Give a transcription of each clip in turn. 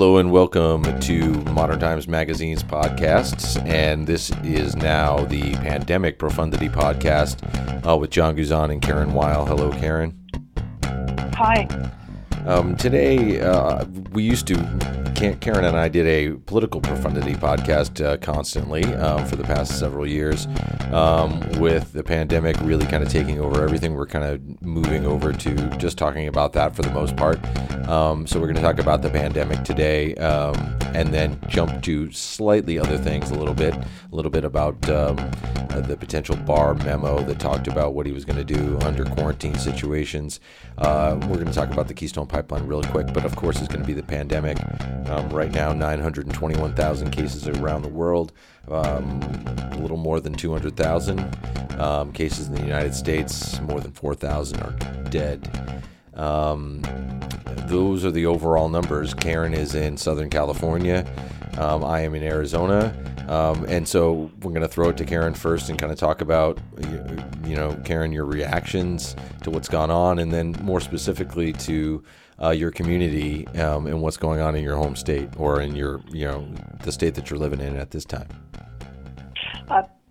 Hello and welcome to Modern Times Magazine's podcasts. And this is now the Pandemic Profundity podcast uh, with John Guzan and Karen Weil. Hello, Karen. Hi. Um, today, uh, we used to Karen and I did a political profundity podcast uh, constantly um, for the past several years. Um, with the pandemic really kind of taking over everything, we're kind of moving over to just talking about that for the most part. Um, so we're going to talk about the pandemic today, um, and then jump to slightly other things a little bit, a little bit about um, uh, the potential Barr memo that talked about what he was going to do under quarantine situations. Uh, we're going to talk about the Keystone Pipeline really quick, but of course, it's going to be the pandemic. Um, right now, 921,000 cases around the world, um, a little more than 200,000 um, cases in the United States, more than 4,000 are dead. Um, those are the overall numbers. Karen is in Southern California. Um, I am in Arizona. Um, and so we're going to throw it to Karen first and kind of talk about, you know, Karen, your reactions to what's gone on, and then more specifically to uh, your community um, and what's going on in your home state or in your, you know, the state that you're living in at this time.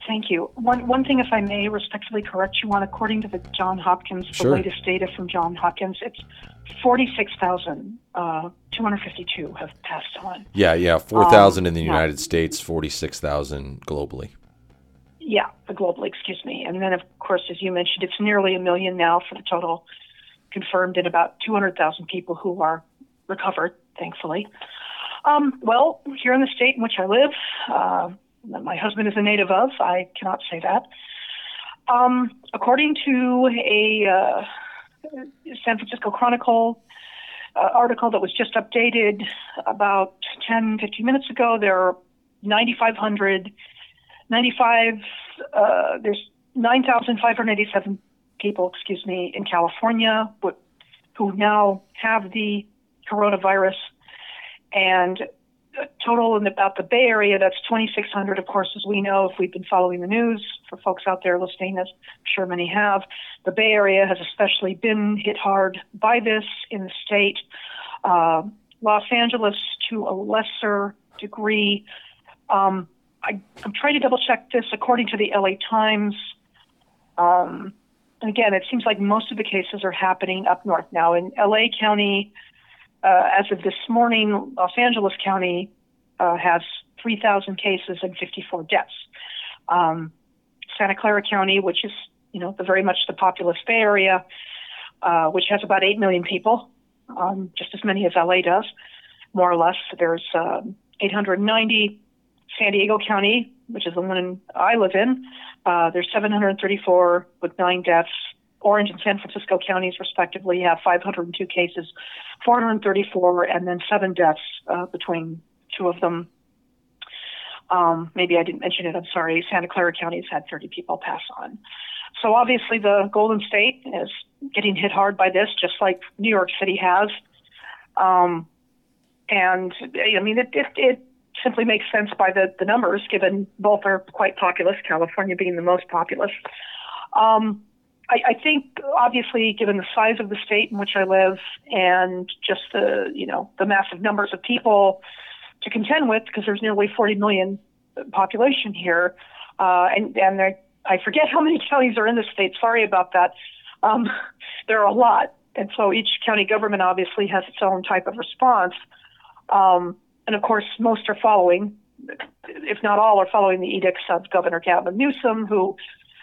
Thank you. One, one thing, if I may respectfully correct you on, according to the John Hopkins, sure. the latest data from John Hopkins, it's 46,252 uh, have passed on. Yeah, yeah, 4,000 um, in the United yeah. States, 46,000 globally. Yeah, globally, excuse me. And then, of course, as you mentioned, it's nearly a million now for the total confirmed and about 200,000 people who are recovered, thankfully. Um, well, here in the state in which I live, uh, my husband is a native of, I cannot say that. Um, according to a uh, San Francisco Chronicle uh, article that was just updated about 10, 15 minutes ago, there are 9,500, 95, uh, there's 9,587 people, excuse me, in California who now have the coronavirus, and total in about the Bay Area, that's 2,600. Of course, as we know, if we've been following the news, for folks out there listening, as I'm sure many have, the Bay Area has especially been hit hard by this in the state. Uh, Los Angeles, to a lesser degree. Um, I, am trying to double check this. According to the LA Times, um, again, it seems like most of the cases are happening up north now. In LA County, uh, as of this morning, Los Angeles County uh, has 3,000 cases and 54 deaths. Um, Santa Clara County, which is you know the very much the populous Bay Area, uh, which has about 8 million people, um, just as many as LA does, more or less. There's um, 890. San Diego County, which is the one I live in, uh, there's 734 with nine deaths. Orange and San Francisco counties, respectively, have 502 cases, 434, and then seven deaths uh, between two of them. Um, maybe I didn't mention it. I'm sorry. Santa Clara County has had 30 people pass on. So obviously, the Golden State is getting hit hard by this, just like New York City has. Um, and I mean, it, it, it simply makes sense by the, the numbers, given both are quite populous, California being the most populous. Um, I, I think, obviously, given the size of the state in which I live and just the you know the massive numbers of people to contend with, because there's nearly 40 million population here, uh, and and there, I forget how many counties are in the state. Sorry about that. Um, there are a lot, and so each county government obviously has its own type of response. Um, and of course, most are following, if not all, are following the edicts of Governor Gavin Newsom, who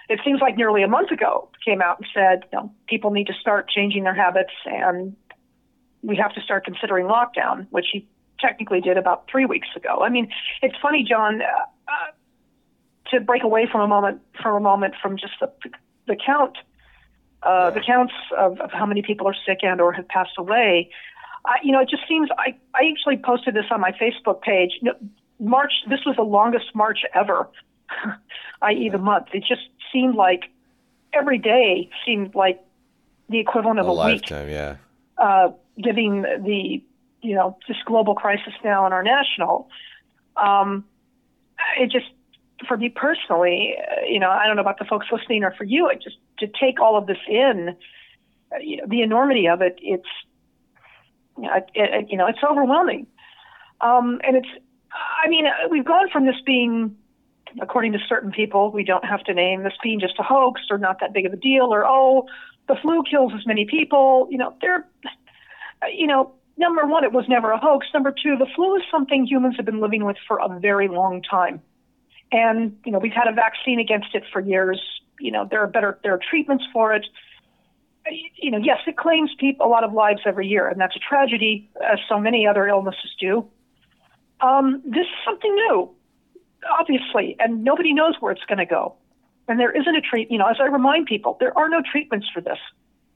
it seems like nearly a month ago came out and said, you know, people need to start changing their habits and we have to start considering lockdown, which he technically did about three weeks ago. I mean, it's funny, John, uh, uh, to break away from a moment, for a moment from just the, the count, uh, the counts of, of how many people are sick and or have passed away. I, you know, it just seems. I I actually posted this on my Facebook page. You know, March. This was the longest March ever, i.e., the month. It just seemed like every day seemed like the equivalent of a, a lifetime. Week, yeah. Uh, giving the you know this global crisis now in our national. Um, it just for me personally, uh, you know, I don't know about the folks listening or for you. It just to take all of this in, uh, you know, the enormity of it. It's it, it, you know, it's overwhelming. Um, and it's, I mean, we've gone from this being, according to certain people, we don't have to name this being just a hoax or not that big of a deal, or oh, the flu kills as many people. You know, they're, you know, number one, it was never a hoax. Number two, the flu is something humans have been living with for a very long time. And, you know, we've had a vaccine against it for years. You know, there are better, there are treatments for it. You know, yes, it claims people a lot of lives every year, and that's a tragedy, as so many other illnesses do. Um, this is something new, obviously, and nobody knows where it's going to go. And there isn't a treat. You know, as I remind people, there are no treatments for this.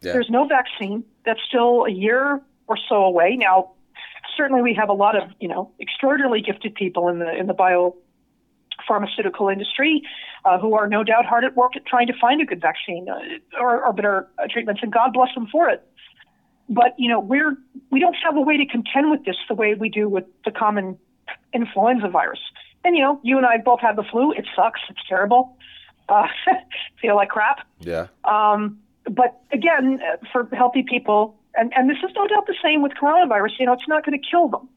Yeah. There's no vaccine. That's still a year or so away. Now, certainly we have a lot of you know extraordinarily gifted people in the in the bio pharmaceutical industry uh, who are no doubt hard at work at trying to find a good vaccine uh, or, or better uh, treatments, and God bless them for it. But you know we're we don't have a way to contend with this the way we do with the common influenza virus. And you know you and I both have the flu. It sucks. It's terrible. Uh, feel like crap. Yeah. Um, but again, for healthy people, and, and this is no doubt the same with coronavirus. You know, it's not going to kill them.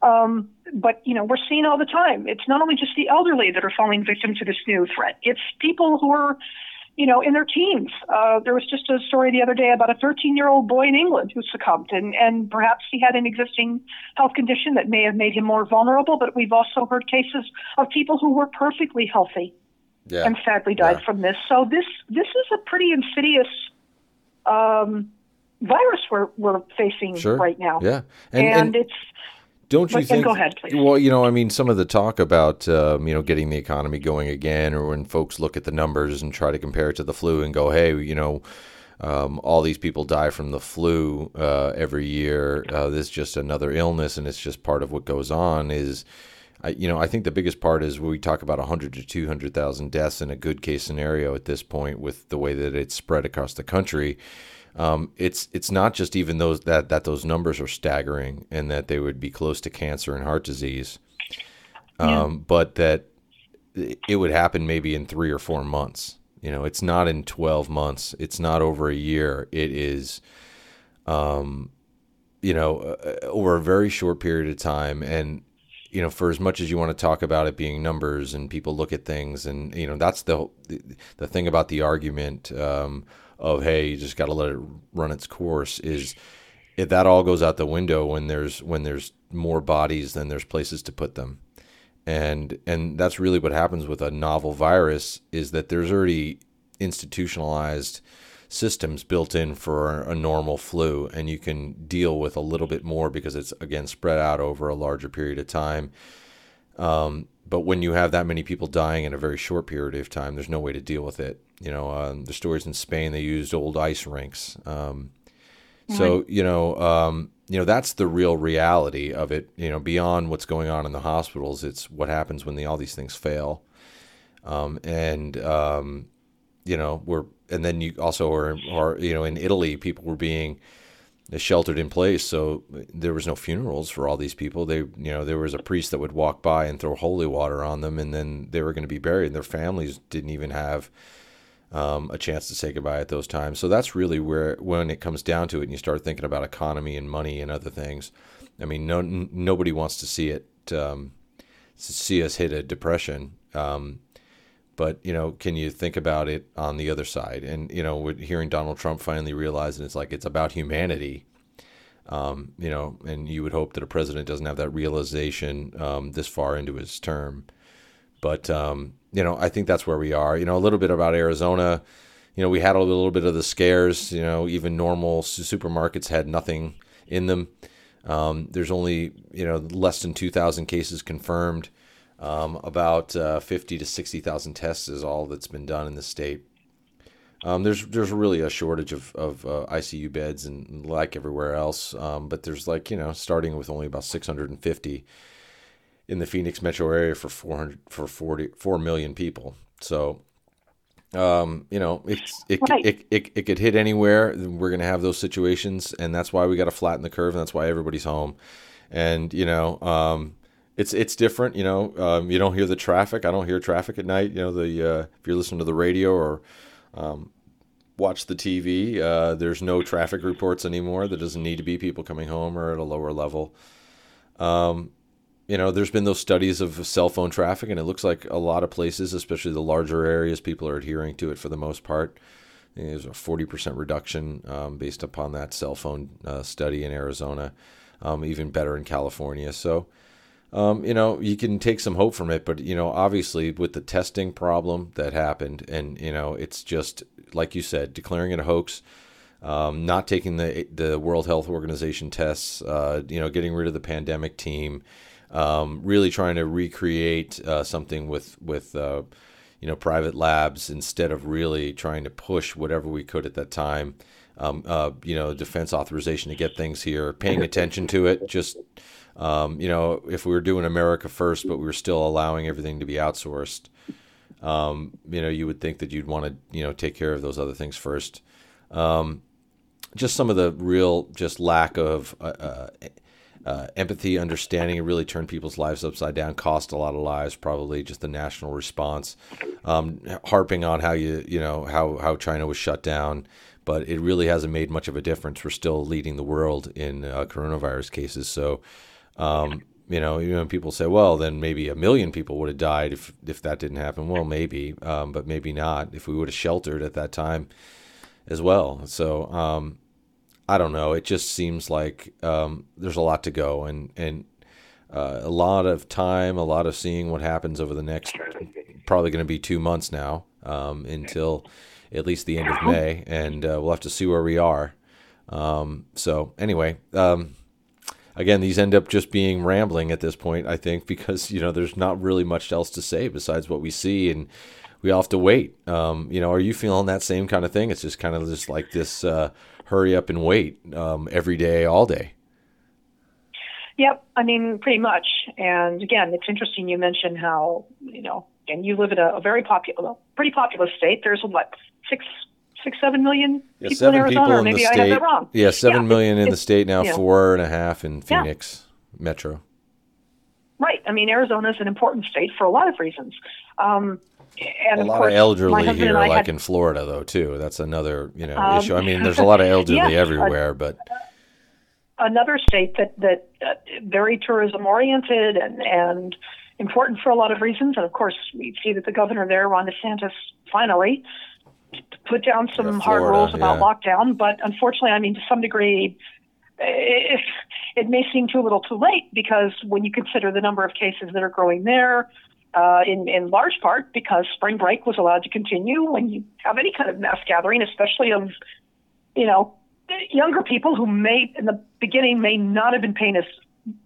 Um, but you know, we're seeing all the time. It's not only just the elderly that are falling victim to this new threat. It's people who are, you know, in their teens. Uh, there was just a story the other day about a 13-year-old boy in England who succumbed, and and perhaps he had an existing health condition that may have made him more vulnerable. But we've also heard cases of people who were perfectly healthy yeah. and sadly died yeah. from this. So this this is a pretty insidious. Um, virus we're we're facing sure. right now. Yeah, and, and, and it's. Don't you but, think? Go ahead, please. Well, you know, I mean, some of the talk about um, you know getting the economy going again, or when folks look at the numbers and try to compare it to the flu and go, hey, you know. Um, all these people die from the flu uh, every year. Uh, this is just another illness, and it's just part of what goes on. Is I, you know, I think the biggest part is when we talk about 100 to 200,000 deaths in a good case scenario at this point with the way that it's spread across the country um, it's it's not just even those that that those numbers are staggering and that they would be close to cancer and heart disease, um, yeah. but that it would happen maybe in three or four months. You know, it's not in twelve months. It's not over a year. It is, um, you know, uh, over a very short period of time. And you know, for as much as you want to talk about it being numbers and people look at things, and you know, that's the the thing about the argument. Of hey, you just got to let it run its course is if that all goes out the window when there's when there's more bodies than there's places to put them. And and that's really what happens with a novel virus is that there's already institutionalized systems built in for a normal flu and you can deal with a little bit more because it's again spread out over a larger period of time um, but when you have that many people dying in a very short period of time there's no way to deal with it you know, um, the stories in Spain they used old ice rinks. Um, so you know, um, you know that's the real reality of it. You know, beyond what's going on in the hospitals, it's what happens when the, all these things fail. Um, and um, you know, we're and then you also are, are you know in Italy, people were being sheltered in place, so there was no funerals for all these people. They, you know, there was a priest that would walk by and throw holy water on them, and then they were going to be buried. And Their families didn't even have um, a chance to say goodbye at those times. So that's really where when it comes down to it, and you start thinking about economy and money and other things. I mean, no n- nobody wants to see it um, see us hit a depression. Um, but you know, can you think about it on the other side? And you know, hearing Donald Trump finally realizing it's like it's about humanity. Um, you know, and you would hope that a president doesn't have that realization um, this far into his term. But um, you know, I think that's where we are. You know, a little bit about Arizona. You know, we had a little bit of the scares. You know, even normal supermarkets had nothing in them. Um, there's only you know less than 2,000 cases confirmed. Um, about uh, 50 to 60,000 tests is all that's been done in the state. Um, there's there's really a shortage of, of uh, ICU beds and like everywhere else, um, but there's like you know starting with only about 650 in the Phoenix metro area for 400 for 40 4 million people. So um, you know, it's it, right. it, it, it, could hit anywhere. We're going to have those situations and that's why we got to flatten the curve and that's why everybody's home. And you know, um, it's it's different, you know. Um, you don't hear the traffic. I don't hear traffic at night. You know, the uh, if you're listening to the radio or um, watch the TV, uh, there's no traffic reports anymore. There doesn't need to be people coming home or at a lower level. Um, you know, there's been those studies of cell phone traffic, and it looks like a lot of places, especially the larger areas, people are adhering to it for the most part. There's a 40% reduction um, based upon that cell phone uh, study in Arizona, um, even better in California. So, um, you know, you can take some hope from it, but, you know, obviously with the testing problem that happened, and, you know, it's just, like you said, declaring it a hoax. Um, not taking the the World Health Organization tests, uh, you know, getting rid of the pandemic team, um, really trying to recreate uh, something with with uh, you know private labs instead of really trying to push whatever we could at that time. Um, uh, you know, defense authorization to get things here, paying attention to it. Just um, you know, if we were doing America first, but we were still allowing everything to be outsourced, um, you know, you would think that you'd want to you know take care of those other things first. Um, just some of the real just lack of uh, uh uh, empathy, understanding, it really turned people's lives upside down, cost a lot of lives, probably just the national response, um, harping on how you, you know, how, how China was shut down, but it really hasn't made much of a difference. We're still leading the world in uh, coronavirus cases. So, um, you know, know, people say, well, then maybe a million people would have died if, if that didn't happen. Well, maybe, um, but maybe not if we would have sheltered at that time as well. So, um, I don't know. It just seems like um, there's a lot to go, and and uh, a lot of time, a lot of seeing what happens over the next probably going to be two months now um, until at least the end of May, and uh, we'll have to see where we are. Um, so anyway, um, again, these end up just being rambling at this point, I think, because you know there's not really much else to say besides what we see, and we all have to wait. Um, you know, are you feeling that same kind of thing? It's just kind of just like this. Uh, hurry up and wait um, every day, all day. Yep, I mean, pretty much. And again, it's interesting you mentioned how, you know, and you live in a, a very popular, pretty populous state. There's what, six, six, seven million yeah, people seven in Arizona, people in maybe I have that wrong. Yeah, seven yeah, million it, in the state now, you know, four and a half in Yeah. Phoenix Metro. Right. I mean, Arizona is an important state for a lot of reasons. Um, and a lot course, of elderly here, like had, in Florida, though, too. That's another, you know, Um, issue. I mean, there's a lot of elderly uh, everywhere, but another state that that uh, very tourism oriented and and important for a lot of reasons. And of course, we see that the governor there, Ron DeSantis, finally put down some Yeah, hard rules about yeah. lockdown. But unfortunately, I mean, to some degree. It, it may seem too little too late because when you consider the number of cases that are growing there, uh, in, in large part because spring break was allowed to continue when you have any kind of mass gathering, especially of, you know, younger people who may, in the beginning, may not have been paying as,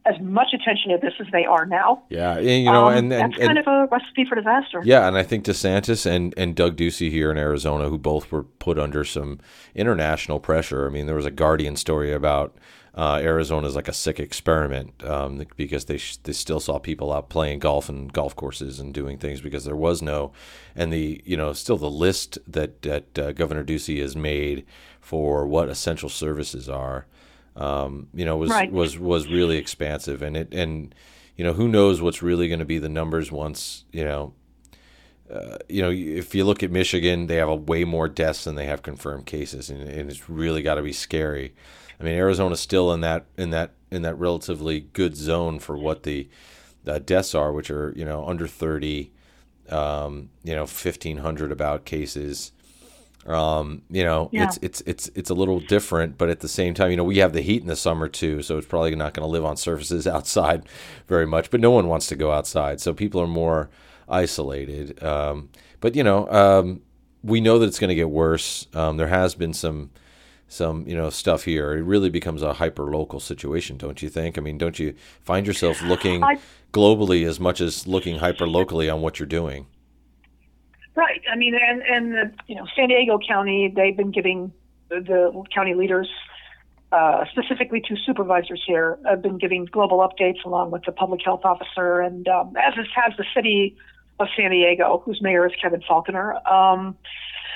as much attention to this as they are now. yeah, and, you know, Um, and, and, that's and kind of a recipe for disaster. Yeah, and I think DeSantis and, and Doug Ducey here in Arizona, who both were put under some international pressure. I mean, there was a Guardian story about uh, Arizona is like a sick experiment um, because they sh- they still saw people out playing golf and golf courses and doing things because there was no, and the you know still the list that that uh, Governor Ducey has made for what essential services are, um, you know, was Right. was was really expansive, and it and you know who knows what's really going to be the numbers once you know uh, you know, if you look at Michigan, they have a way more deaths than they have confirmed cases, and, and it's really got to be scary. I mean, Arizona's still in that in that in that relatively good zone for what the uh, deaths are, which are you know under thirty, um, you know, fifteen hundred about cases. Um, you know, Yeah. it's it's it's it's a little different, but at the same time, you know, we have the heat in the summer too, so it's probably not going to live on surfaces outside very much. But no one wants to go outside, so people are more isolated. Um, but you know, um, we know that it's going to get worse. Um, there has been some some you know stuff here. It really becomes a hyper local situation, don't you think? I mean, don't you find yourself looking I- globally as much as looking hyper locally on what you're doing? Right. I mean, and and the, you know, San Diego County, they've been giving the, county leaders, uh, specifically two supervisors here, have been giving global updates along with the public health officer, and um, as has the city of San Diego, whose mayor is Kevin Faulconer. Um,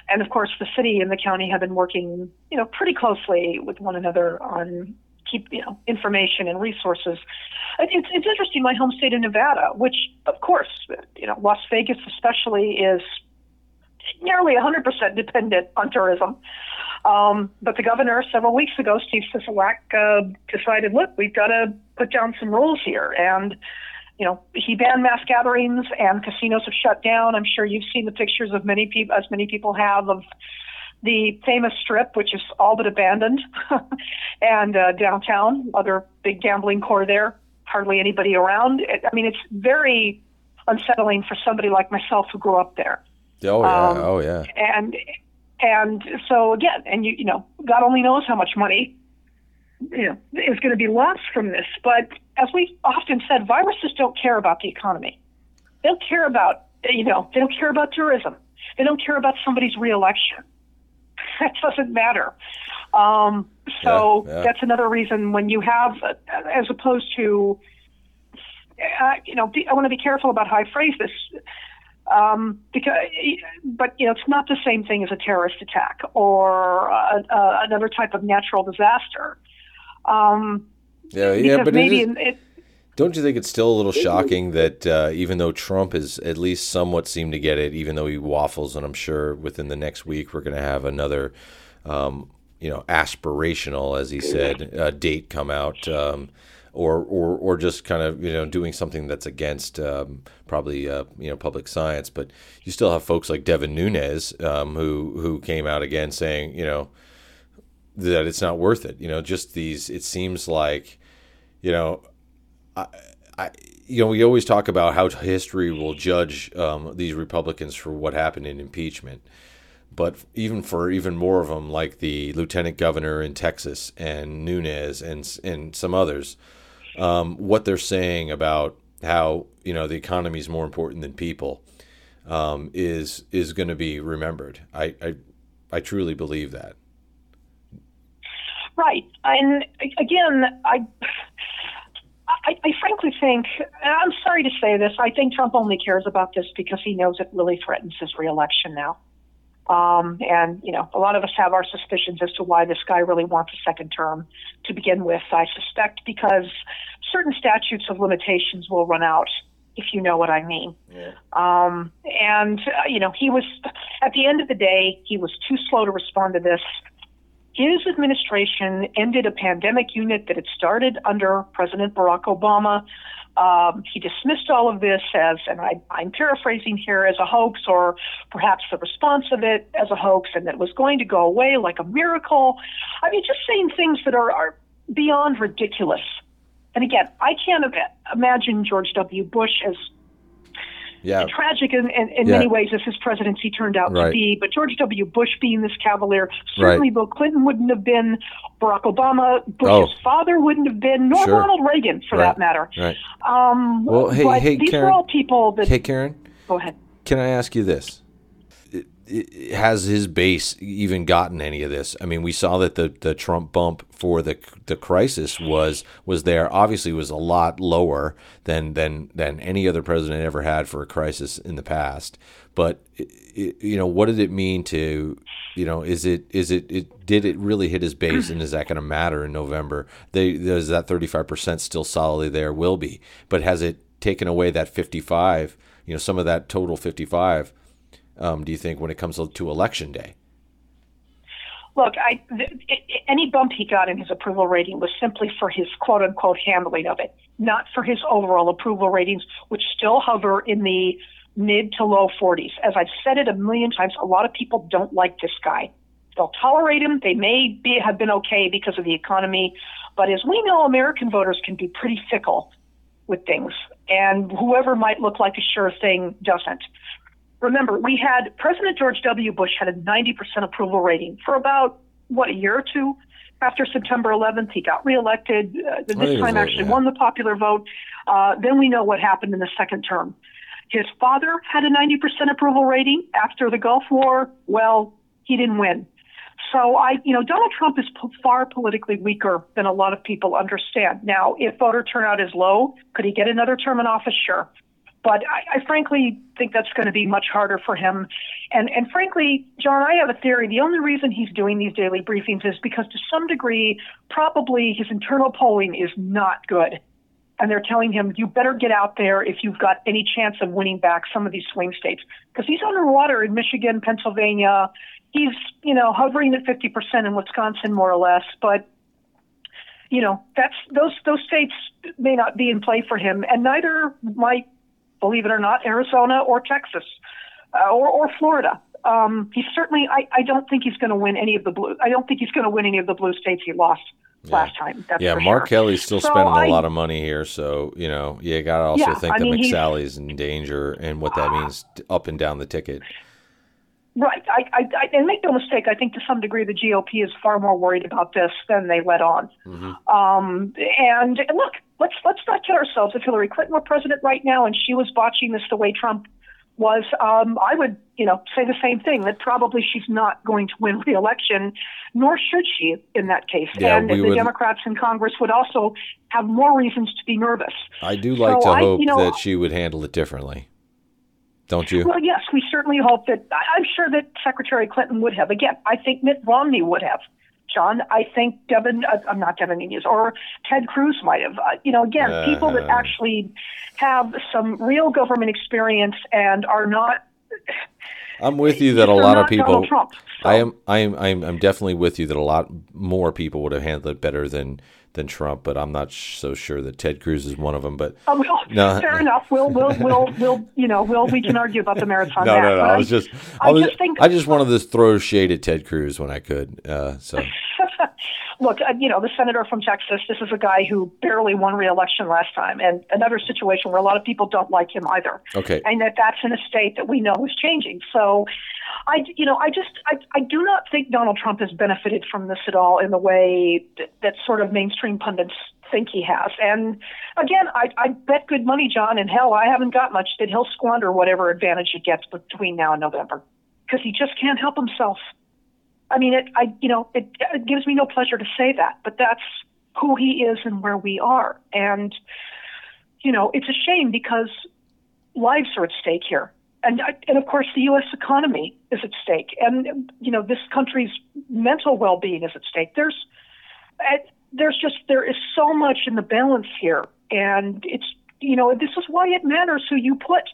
and of course, the city and the county have been working, you know, pretty closely with one another on keep you know information and resources. It- It's it's interesting. My home state of Nevada, which of course, you know, Las Vegas especially is nearly 100% dependent on tourism. Um, but the governor several weeks ago, Steve Sisolak, uh, decided, look, we've got to put down some rules here. And you know, he banned mass gatherings and casinos have shut down. I'm sure you've seen the pictures of many people, as many people have, of the famous strip, which is all but abandoned, and uh, downtown, other big gambling core there, hardly anybody around. It, I mean, it's very unsettling for somebody like myself who grew up there. Oh yeah, um, oh yeah. And and so again, and you you know, God only knows how much money you know is going to be lost from this. But as we often said, viruses don't care about the economy. They don't care about you know they don't care about tourism. They don't care about somebody's reelection. That doesn't matter. Um, so yeah, yeah. that's another reason when you have, uh, as opposed to, uh, you know, I want to be careful about how I phrase this um, because, but you know, it's not the same thing as a terrorist attack or uh, uh, another type of natural disaster. Um, yeah, yeah, but maybe it is, it, don't you think it's still a little shocking that uh, even though Trump has at least somewhat seemed to get it, even though he waffles, and I'm sure within the next week we're going to have another, um, you know, aspirational, as he said, uh, date come out. Um, or, or, or just kind of you know doing something that's against um, probably uh, you know public science. But you still have folks like Devin Nunes um, who who came out again saying you know that it's not worth it. You know, just these. It seems like you know, I, I you know we always talk about how history will judge um, these Republicans for what happened in impeachment but even for even more of them, like the lieutenant governor in Texas and Nunes and and some others, um, what they're saying about how you know the economy is more important than people um, is is going to be remembered. I, I I truly believe that. Right, and again, I, I, I frankly think I'm sorry to say this. I think Trump only cares about this because he knows it really threatens his reelection now. Um, and, you know, a lot of us have our suspicions as to why this guy really wants a second term to begin with. I suspect because certain statutes of limitations will run out, if you know what I mean. Yeah. Um, and, uh, you know, he was, at the end of the day, he was too slow to respond to this. His administration ended a pandemic unit that had started under President Barack Obama. Um, he dismissed all of this as, and I, I'm paraphrasing here, as a hoax, or perhaps the response of it as a hoax, and that it was going to go away like a miracle. I mean, just saying things that are, are beyond ridiculous. And again, I can't imagine George W. Bush as yeah. tragic in, in, in yeah. many ways as his presidency turned out right. to be. But George W. Bush being this cavalier, certainly right. Bill Clinton wouldn't have been, Barack Obama, Bush's oh. father wouldn't have been, nor sure. Ronald Reagan for right. that matter. Right. Um, well, hey, hey, these Karen, all people that. Hey, Karen. Go ahead. Can I ask you this? Has his base even gotten any of this? I mean, we saw that the, the Trump bump for the the crisis was was there. Obviously, was a lot lower than than than any other president ever had for a crisis in the past. But you know, what did it mean to you know? Is it is it, it did it really hit his base, and is that going to matter in November? They is that thirty five percent still solidly there? Will be, but has it taken away that fifty five? You know, some of that total fifty five um, do you think, when it comes to election day? Look, I, any bump he got in his approval rating was simply for his quote unquote handling of it, not for his overall approval ratings, which still hover in the mid to low 40s. As I've said it a million times, a lot of people don't like this guy. They'll tolerate him. They may be, have been okay because of the economy. But as we know, American voters can be pretty fickle with things. And whoever might look like a sure thing doesn't remember, we had President George W. Bush had a 90% approval rating for about, what, a year or two after September 11th. He got reelected. Uh, this time, actually yeah. won the popular vote. Uh, then we know what happened in the second term. His father had a 90% approval rating after the Gulf War. Well, he didn't win. So I, you know, Donald Trump is p- far politically weaker than a lot of people understand. Now, if voter turnout is low, could he get another term in office? Sure. But I, I frankly think that's going to be much harder for him. And, and frankly, John, I have a theory. The only reason he's doing these daily briefings is because to some degree, probably his internal polling is not good. And they're telling him, you better get out there if you've got any chance of winning back some of these swing states. Because he's underwater in Michigan, Pennsylvania. He's, you know, hovering at 50% in Wisconsin, more or less. But you know, that's those those states may not be in play for him, and neither might, believe it or not, Arizona or Texas uh, or or Florida. Um, he certainly, I, I don't think he's going to win any of the blue. I don't think he's going to win any of the blue states he lost yeah. last time. yeah, Mark sure. Kelly's still so spending I, a lot of money here, so you know you got to also yeah, think I that mean, McSally's in danger and what that means up and down the ticket. Right. I, I, and make no mistake, I think to some degree the GOP is far more worried about this than they let on. Mm-hmm. Um, and look, let's let's not kid ourselves. If Hillary Clinton were president right now and she was botching this the way Trump was, um, I would, you know, say the same thing that probably she's not going to win re-election, nor should she in that case. Yeah, and the would, Democrats in Congress would also have more reasons to be nervous. I do like so to I, hope you know, that she would handle it differently don't you? Well, yes, we certainly hope that. I'm sure that Secretary Clinton would have. Again, I think Mitt Romney would have. John, I think Devin, uh, I'm not Devin Nunes, or Ted Cruz might have. Uh, you know, again, uh, people that actually have some real government experience and are not. I'm with you that a lot of people. Trump, so. I am. I am. I'm. I'm definitely with you that a lot more people would have handled it better than than Trump, but I'm not sh- so sure that Ted Cruz is one of them. But oh, well, no. fair enough. We'll, we'll, we'll, we'll, you know, we'll, we can argue about the merits on no, that. No, no, I was just, I, I was, just think, I just wanted to throw shade at Ted Cruz when I could. Uh, so. Look, uh, you know, the senator from Texas, this is a guy who barely won re-election last time, and another situation where a lot of people don't like him either. Okay. And that that's in a state that we know is changing. So, I, you know, I just, I, I do not think Donald Trump has benefited from this at all in the way that, that sort of mainstream pundits think he has. And again, I, I bet good money, John, and hell, I haven't got much that he'll squander whatever advantage he gets between now and November because he just can't help himself. I mean, it, I, you know, it, it gives me no pleasure to say that, but that's who he is and where we are. And, you know, it's a shame because lives are at stake here. And, and of course, the U.S. economy is at stake. And, you know, this country's mental well being is at stake. There's, there's just, there is so much in the balance here. And it's, you know, this is why it matters who you put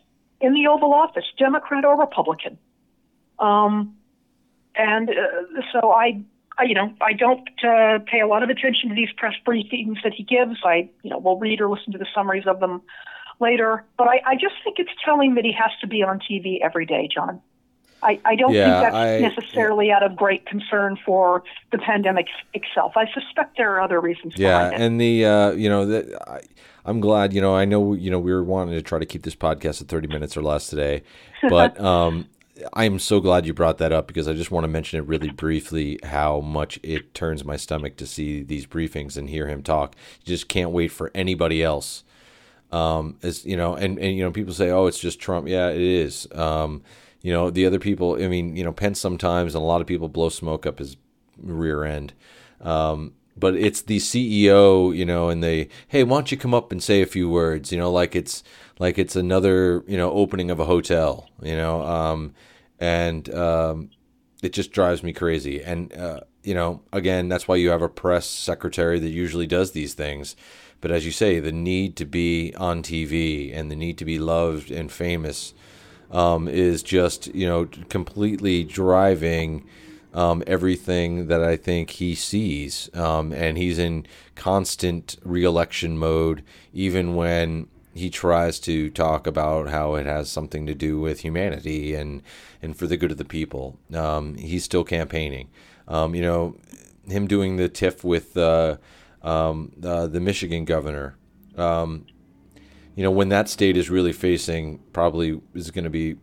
in the Oval Office, Democrat or Republican. Um, and uh, so I, I, you know, I don't uh, pay a lot of attention to these press briefings that he gives. I, you know, will read or listen to the summaries of them later. But I, I just think it's telling that he has to be on TV every day, John. I, I don't yeah, think that's I, necessarily yeah. out of great concern for the pandemic itself. I suspect there are other reasons. Yeah, and the uh, you know the, I, I'm glad you know I know you know we were wanting to try to keep this podcast at 30 minutes or less today, but um, I'm so glad you brought that up because I just want to mention it really briefly how much it turns my stomach to see these briefings and hear him talk. You just can't wait for anybody else. Um, as you know, and, and you know, people say, "Oh, it's just Trump." Yeah, it is. Um, you know, the other people. I mean, you know, Pence sometimes, and a lot of people blow smoke up his rear end. Um, but it's the CEO, you know, and they, hey, why don't you come up and say a few words, you know, like it's like it's another, you know, opening of a hotel, you know, um, and um, it just drives me crazy. And uh, you know, again, that's why you have a press secretary that usually does these things. But as you say, the need to be on TV and the need to be loved and famous um, is just you know completely driving um, everything that I think he sees. Um, and he's in constant reelection mode, even when he tries to talk about how it has something to do with humanity and, and for the good of the people. Um, he's still campaigning. Um, you know, him doing the tiff with uh, um, uh, the Michigan governor. Um, you know, when that state is really facing probably is going to be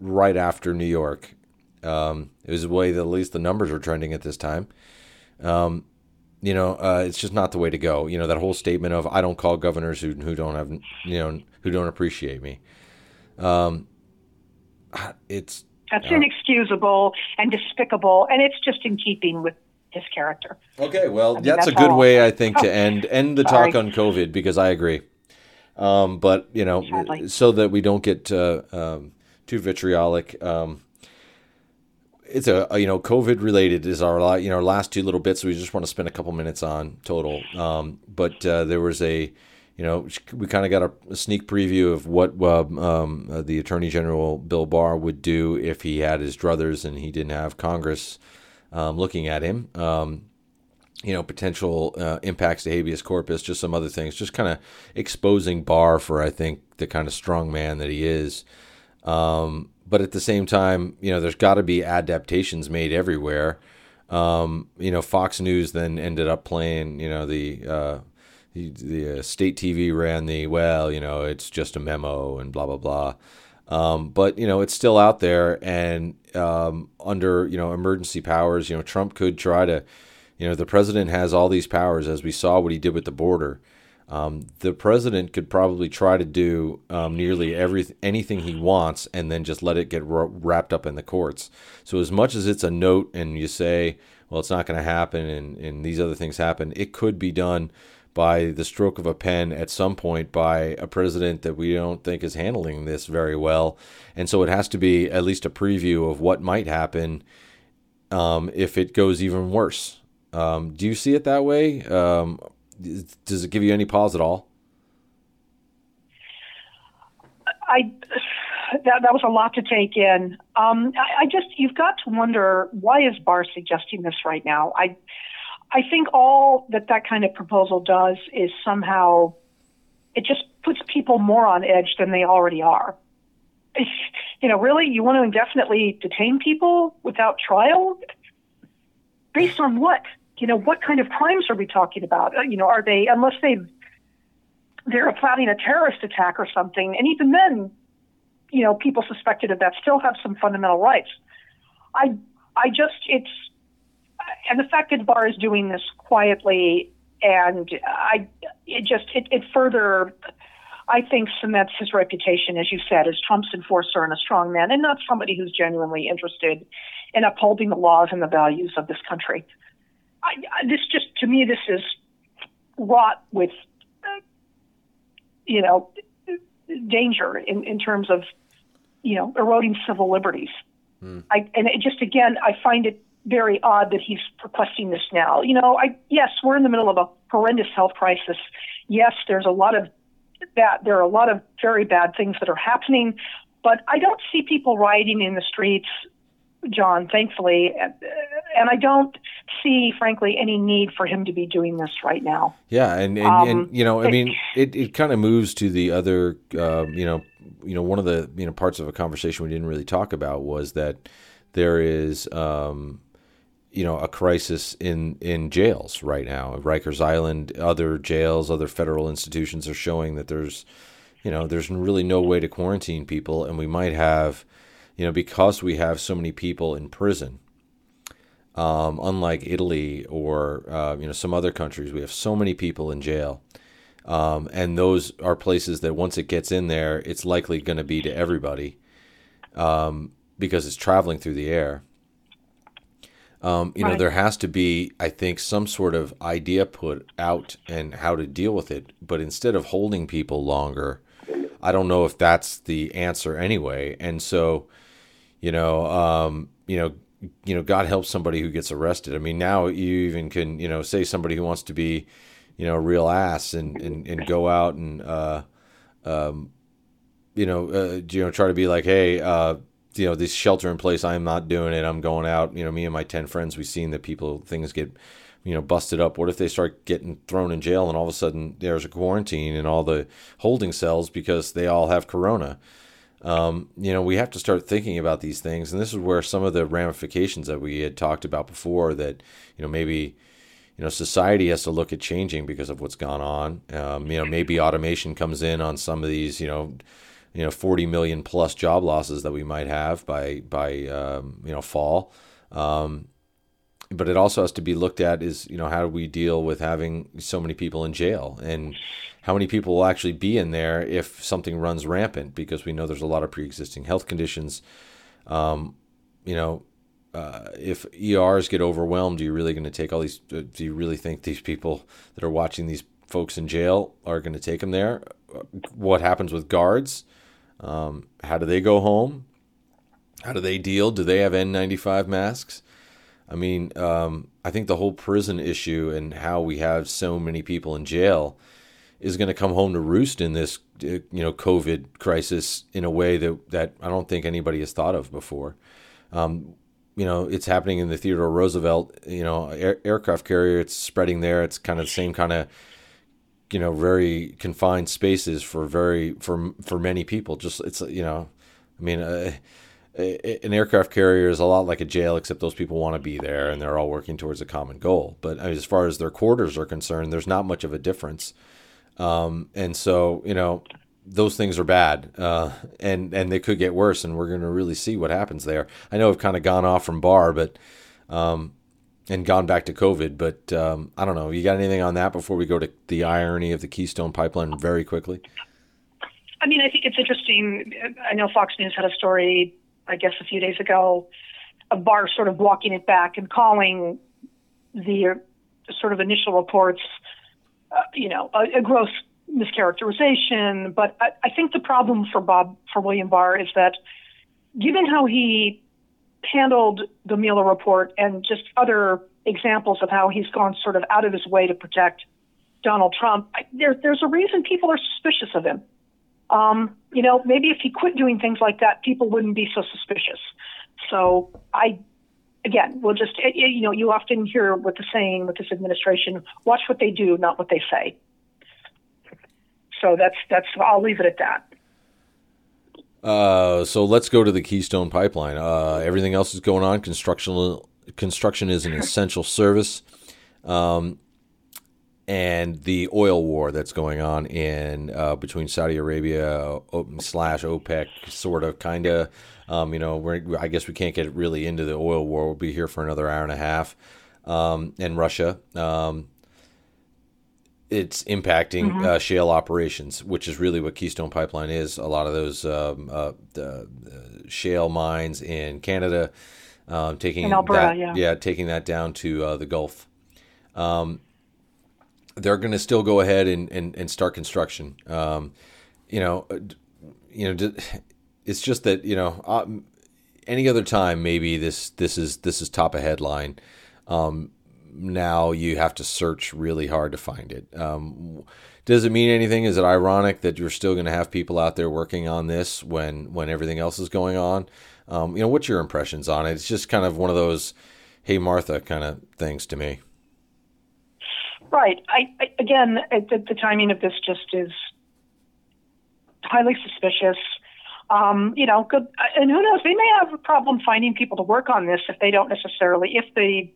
right after New York. Um, it was the way that at least the numbers are trending at this time. Um, you know, uh, it's just not the way to go. You know, that whole statement of "I don't call governors who who don't have you know who don't appreciate me." Um, it's that's uh, inexcusable and despicable, and it's just in keeping with his character. Okay, well, I mean, that's, that's, a good all. way, I think, to end end the Sorry. talk on COVID because I agree. Um, but you know, Sadly. so that we don't get uh, um, too vitriolic. Um, it's a, a, you know COVID related is our you know our last two little bits we just want to spend a couple minutes on total. Um, but uh, there was a you know we kind of got a, sneak preview of what uh, um, uh, the Attorney General Bill Barr would do if he had his druthers and he didn't have Congress um, looking at him. Um, you know, potential uh, impacts to habeas corpus, just some other things, just kind of exposing Barr for, I think, the kind of strong man that he is. Um, but at the same time, you know, there's got to be adaptations made everywhere. Um, you know, Fox News then ended up playing, you know, the uh, the, uh, state TV ran the well, you know, it's just a memo and blah blah blah. Um, but you know, it's still out there, and um, under you know emergency powers, you know, Trump could try to, you know, the president has all these powers, as we saw what he did with the border. Um, the president could probably try to do um, nearly every anything he wants, and then just let it get wrapped up in the courts. So as much as it's a note, and you say, well, it's not going to happen, and, and these other things happen, it could be done by the stroke of a pen at some point by a president that we don't think is handling this very well. And so it has to be at least a preview of what might happen um, if it goes even worse. Um, do you see it that way? Um, does it give you any pause at all? I that that was a lot to take in. Um, I, I, just you've got to wonder why is Barr suggesting this right now? I I think all that that kind of proposal does is somehow it just puts people more on edge than they already are. You know, really, you want to indefinitely detain people without trial? Based on what? you know, what kind of crimes are we talking about? Uh, you know, are they, unless they they're planning a terrorist attack or something, and even then, you know, people suspected of that still have some fundamental rights. I, I just, it's, and the fact that Barr is doing this quietly, and I, it just, it, it further, I think, cements his reputation, as you said, as Trump's enforcer and a strong man, and not somebody who's genuinely interested in upholding the laws and the values of this country. I, I, this just to me this is wrought with uh, you know danger in, in terms of you know eroding civil liberties. Mm. I, and it just again I find it very odd that he's requesting this now. You know, I yes, we're in the middle of a horrendous health crisis. Yes, there's a lot of that there are a lot of very bad things that are happening, but I don't see people rioting in the streets John, thankfully. And I don't see, frankly, any need for him to be doing this right now. Yeah, and and, um, and you know, I mean, it, it kind of moves to the other, uh, you know, you know, one of the you know parts of a conversation we didn't really talk about was that there is, um, you know, a crisis in in jails right now. Rikers Island, other jails, other federal institutions are showing that there's, you know, there's really no way to quarantine people, and we might have you know, because we have so many people in prison, um, unlike Italy or uh, you know some other countries, we have so many people in jail, um, and those are places that once it gets in there, it's likely going to be to everybody um, because it's traveling through the air. Um, you right. know, there has to be, I think, some sort of idea put out and how to deal with it. But instead of holding people longer, I don't know if that's the answer anyway. And so, you know, um, you know, you know, God help somebody who gets arrested. I mean, now you even can, you know, say somebody who wants to be, you know, a real ass and, and, and go out and, uh, um, you know, uh, you know, try to be like, hey, uh, you know, this shelter in place, I'm not doing it. I'm going out. You know, me and my 10 friends, we've seen that people, things get, you know, busted up. What if they start getting thrown in jail and all of a sudden there's a quarantine in all the holding cells because they all have corona? um, you know, we have to start thinking about these things. And this is where some of the ramifications that we had talked about before that, you know, maybe, you know, society has to look at changing because of what's gone on. Um, you know, maybe automation comes in on some of these, you know, you know, 40 million plus job losses that we might have by, by, um, you know, fall. Um, but it also has to be looked at is, you know, how do we deal with having so many people in jail and, how many people will actually be in there if something runs rampant because we know there's a lot of pre-existing health conditions um, you know uh, if ERs get overwhelmed, are you really going to take all these? Uh, do you really think these people that are watching these folks in jail are going to take them there? What happens with guards? Um, how do they go home? How do they deal? Do they have N95 masks? I mean, um, I think the whole prison issue and how we have so many people in jail is going to come home to roost in this uh, you know COVID crisis in a way that that I don't think anybody has thought of before. Um, you know, it's happening in the Theodore Roosevelt, you know, air, aircraft carrier. It's spreading there. It's kind of the same kind of, you know, very confined spaces for very for for many people. Just it's you know, I mean, uh, an aircraft carrier is a lot like a jail, except those people want to be there and they're all working towards a common goal. But as far as their quarters are concerned, there's not much of a difference. Um, and so, you know, those things are bad, uh, and and they could get worse, and we're going to really see what happens there. I know I've kind of gone off from Barr but um, and gone back to COVID, but um, I don't know. You got anything on that before we go to the irony of the Keystone Pipeline very quickly? I mean, I think it's interesting. I know Fox News had a story, I guess, a few days ago, of Barr sort of walking it back and calling the sort of initial reports, uh, you know, a, a gross mischaracterization. But I, I think the problem for Bob, for William Barr, is that given how he handled the Mueller report and just other examples of how he's gone sort of out of his way to protect Donald Trump, there, there's a reason people are suspicious of him. Um, you know, maybe if he quit doing things like that, people wouldn't be so suspicious. So I, again, we'll just, you know, you often hear what the saying with this administration: watch what they do, not what they say. So that's that's I'll leave it at that. Uh, so let's go to the Keystone Pipeline. Uh, everything else is going on. Construction construction is an essential service, um, and the oil war that's going on in uh, between Saudi Arabia slash OPEC, sort of, kind of. Um, you know, we're, I guess we can't get really into the oil war. We'll be here for another hour and a half. Um, and Russia. Um, it's impacting mm-hmm. uh, shale operations, which is really what Keystone Pipeline is. A lot of those um, uh, the, shale mines in Canada, um, taking in Alberta, that, yeah. yeah, taking that down to uh, the Gulf. Um, they're going to still go ahead and, and, and start construction. Um, you know, uh, you know, it's just that you know, uh, any other time maybe this this is this is top of headline. Um, now you have to search really hard to find it. Um, does it mean anything? Is it ironic that you're still going to have people out there working on this when when everything else is going on? Um, you know, what's your impressions on it? It's just kind of one of those, "Hey Martha" kind of things to me. Right. I, I again, the, the timing of this just is highly suspicious. Um, you know, good, and who knows? They may have a problem finding people to work on this if they don't necessarily if they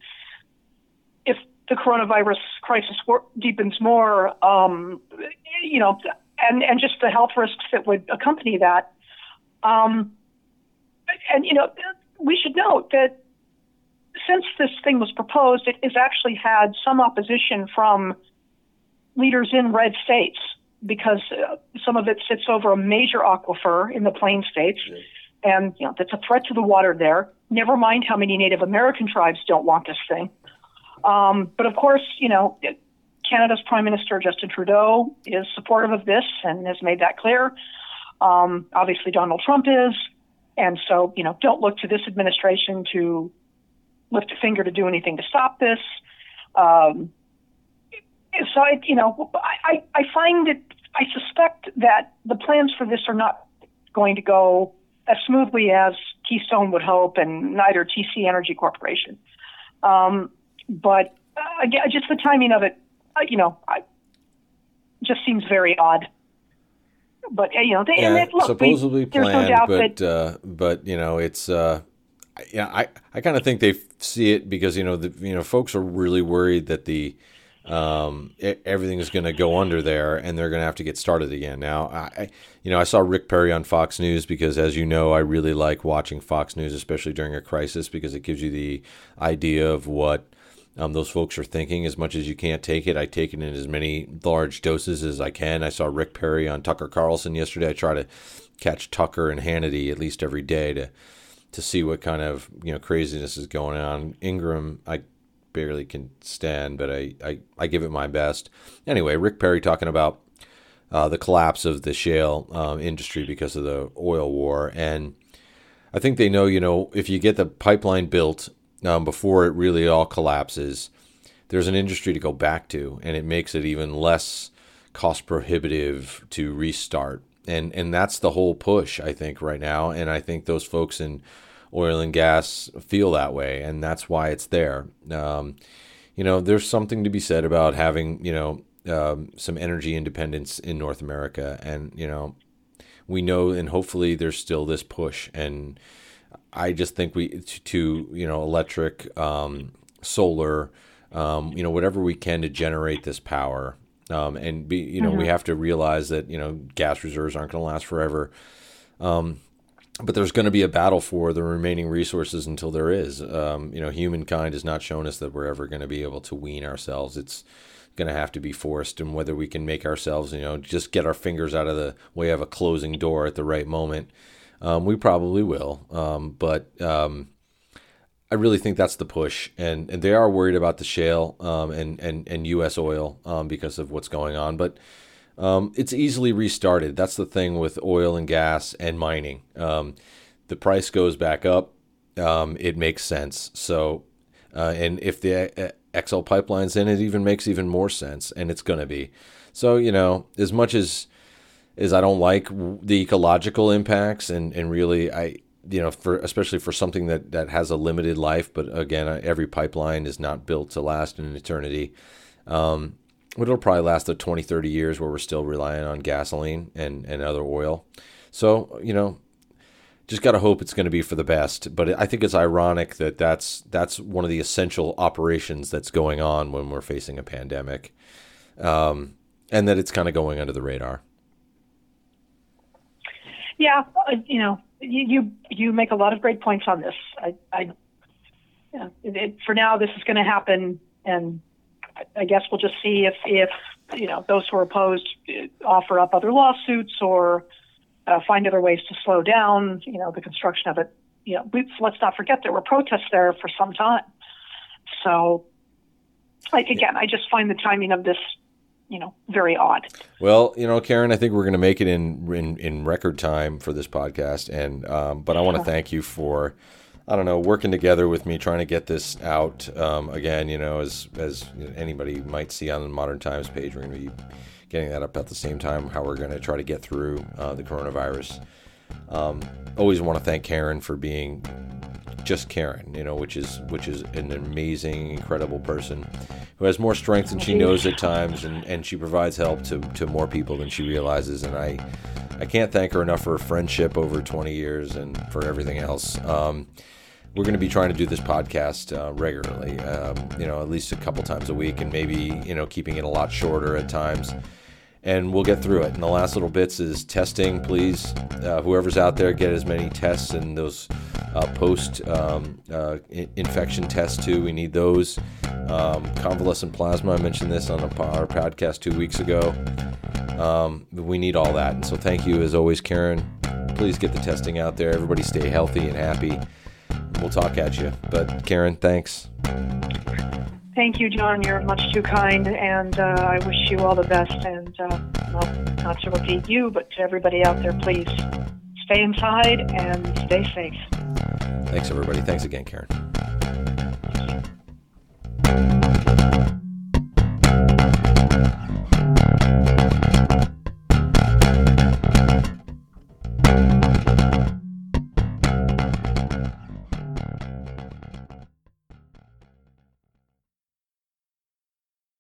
if the coronavirus crisis deepens more, um, you know, and, and just the health risks that would accompany that. Um, and, you know, we should note that since this thing was proposed, it has actually had some opposition from leaders in red states because uh, some of it sits over a major aquifer in the plain states. And, you know, that's a threat to the water there. Never mind how many Native American tribes don't want this thing. Um, but of course, you know, Canada's Prime Minister Justin Trudeau is supportive of this and has made that clear. Um, obviously, Donald Trump is. And so, you know, don't look to this administration to lift a finger to do anything to stop this. Um, so, I, you know, I, I find it, I suspect that the plans for this are not going to go as smoothly as Keystone would hope and neither TC Energy Corporation. Um, but uh, again, just the timing of it, uh, you know, I, just seems very odd. But uh, you know, they, yeah, and look, supposedly we, planned, no but that, uh, but you know, it's uh, yeah, I I kind of think they see it because you know the you know folks are really worried that the um, it, everything is going to go under there and they're going to have to get started again. Now, I, you know, I saw Rick Perry on Fox News because, as you know, I really like watching Fox News, especially during a crisis, because it gives you the idea of what um, those folks are thinking as much as you can't take it. I take it in as many large doses as I can. I saw Rick Perry on Tucker Carlson yesterday. I try to catch Tucker and Hannity at least every day to to see what kind of you know craziness is going on. Ingraham, I barely can stand, but I, I, I give it my best. Anyway, Rick Perry talking about uh, the collapse of the shale um, industry because of the oil war. And I think they know, you know, if you get the pipeline built um, before it really all collapses, there's an industry to go back to, and it makes it even less cost prohibitive to restart. And and that's the whole push, I think, right now. And I think those folks in oil and gas feel that way, and that's why it's there. Um, you know, there's something to be said about having you know um, some energy independence in North America, and you know, we know, and hopefully there's still this push, and I just think we to, to you know electric, um, solar, um, you know whatever we can to generate this power, um, and be you know mm-hmm. we have to realize that you know gas reserves aren't going to last forever. Um, but there's going to be a battle for the remaining resources until there is. Um, you know, humankind has not shown us that we're ever going to be able to wean ourselves. It's going to have to be forced, and whether we can make ourselves, you know, just get our fingers out of the way of a closing door at the right moment, um, we probably will. Um, but um, I really think that's the push, and, and they are worried about the shale um, and and and U.S. oil um, because of what's going on, but it's easily restarted. That's the thing with oil and gas and mining. The price goes back up, it makes sense. So, uh, and if the uh, XL pipeline's in, it even makes even more sense, and it's going to be. So, you know, as much as as I don't like the ecological impacts, and and really, I you know, for especially for something that that has a limited life, but again, every pipeline is not built to last an eternity. Um, it'll probably last the 20, 30 years where we're still relying on gasoline and, and other oil. So, you know, just got to hope it's going to be for the best. But I think it's ironic that that's, that's one of the essential operations that's going on when we're facing a pandemic um, and that it's kind of going under the radar. Yeah, you know, you, you, make a lot of great points on this. I, I yeah, it, for now, this is going to happen, and I guess we'll just see if, if you know those who are opposed uh, offer up other lawsuits or uh, find other ways to slow down, you know, the construction of it. You know, we, let's not forget there were protests there for some time. So, like again, I just find the timing of this, you know, very odd. Well, you know, Karen, I think we're going to make it in, in in record time for this podcast, and um, but I want to thank you for I don't know, working together with me, trying to get this out. Um, again, you know, as as anybody might see on the Modern Times page, we're going to be getting that up at the same time. How we're going to try to get through uh, the coronavirus. Um, always want to thank Karen for being just Karen, you know, which is which is an amazing, incredible person who has more strength than she knows at times, and, and she provides help to, to more people than she realizes. And I I can't thank her enough for her friendship over 20 years and for everything else. Um, we're going to be trying to do this podcast uh, regularly, um, you know, at least a couple times a week, and maybe you know keeping it a lot shorter at times. And we'll get through it. And the last little bits is testing. Please, uh, whoever's out there, get as many tests and those uh, post um, uh, infection tests too. We need those. Um, convalescent plasma. I mentioned this on our podcast two weeks ago. Um, we need all that. And so, thank you as always, Karen. Please get the testing out there. Everybody stay healthy and happy we'll talk at you. But Karen, thanks. Thank you, John. You're much too kind, and uh, I wish you all the best. And uh, well, not to repeat you, but to everybody out there, please stay inside and stay safe. Thanks, everybody. Thanks again, Karen.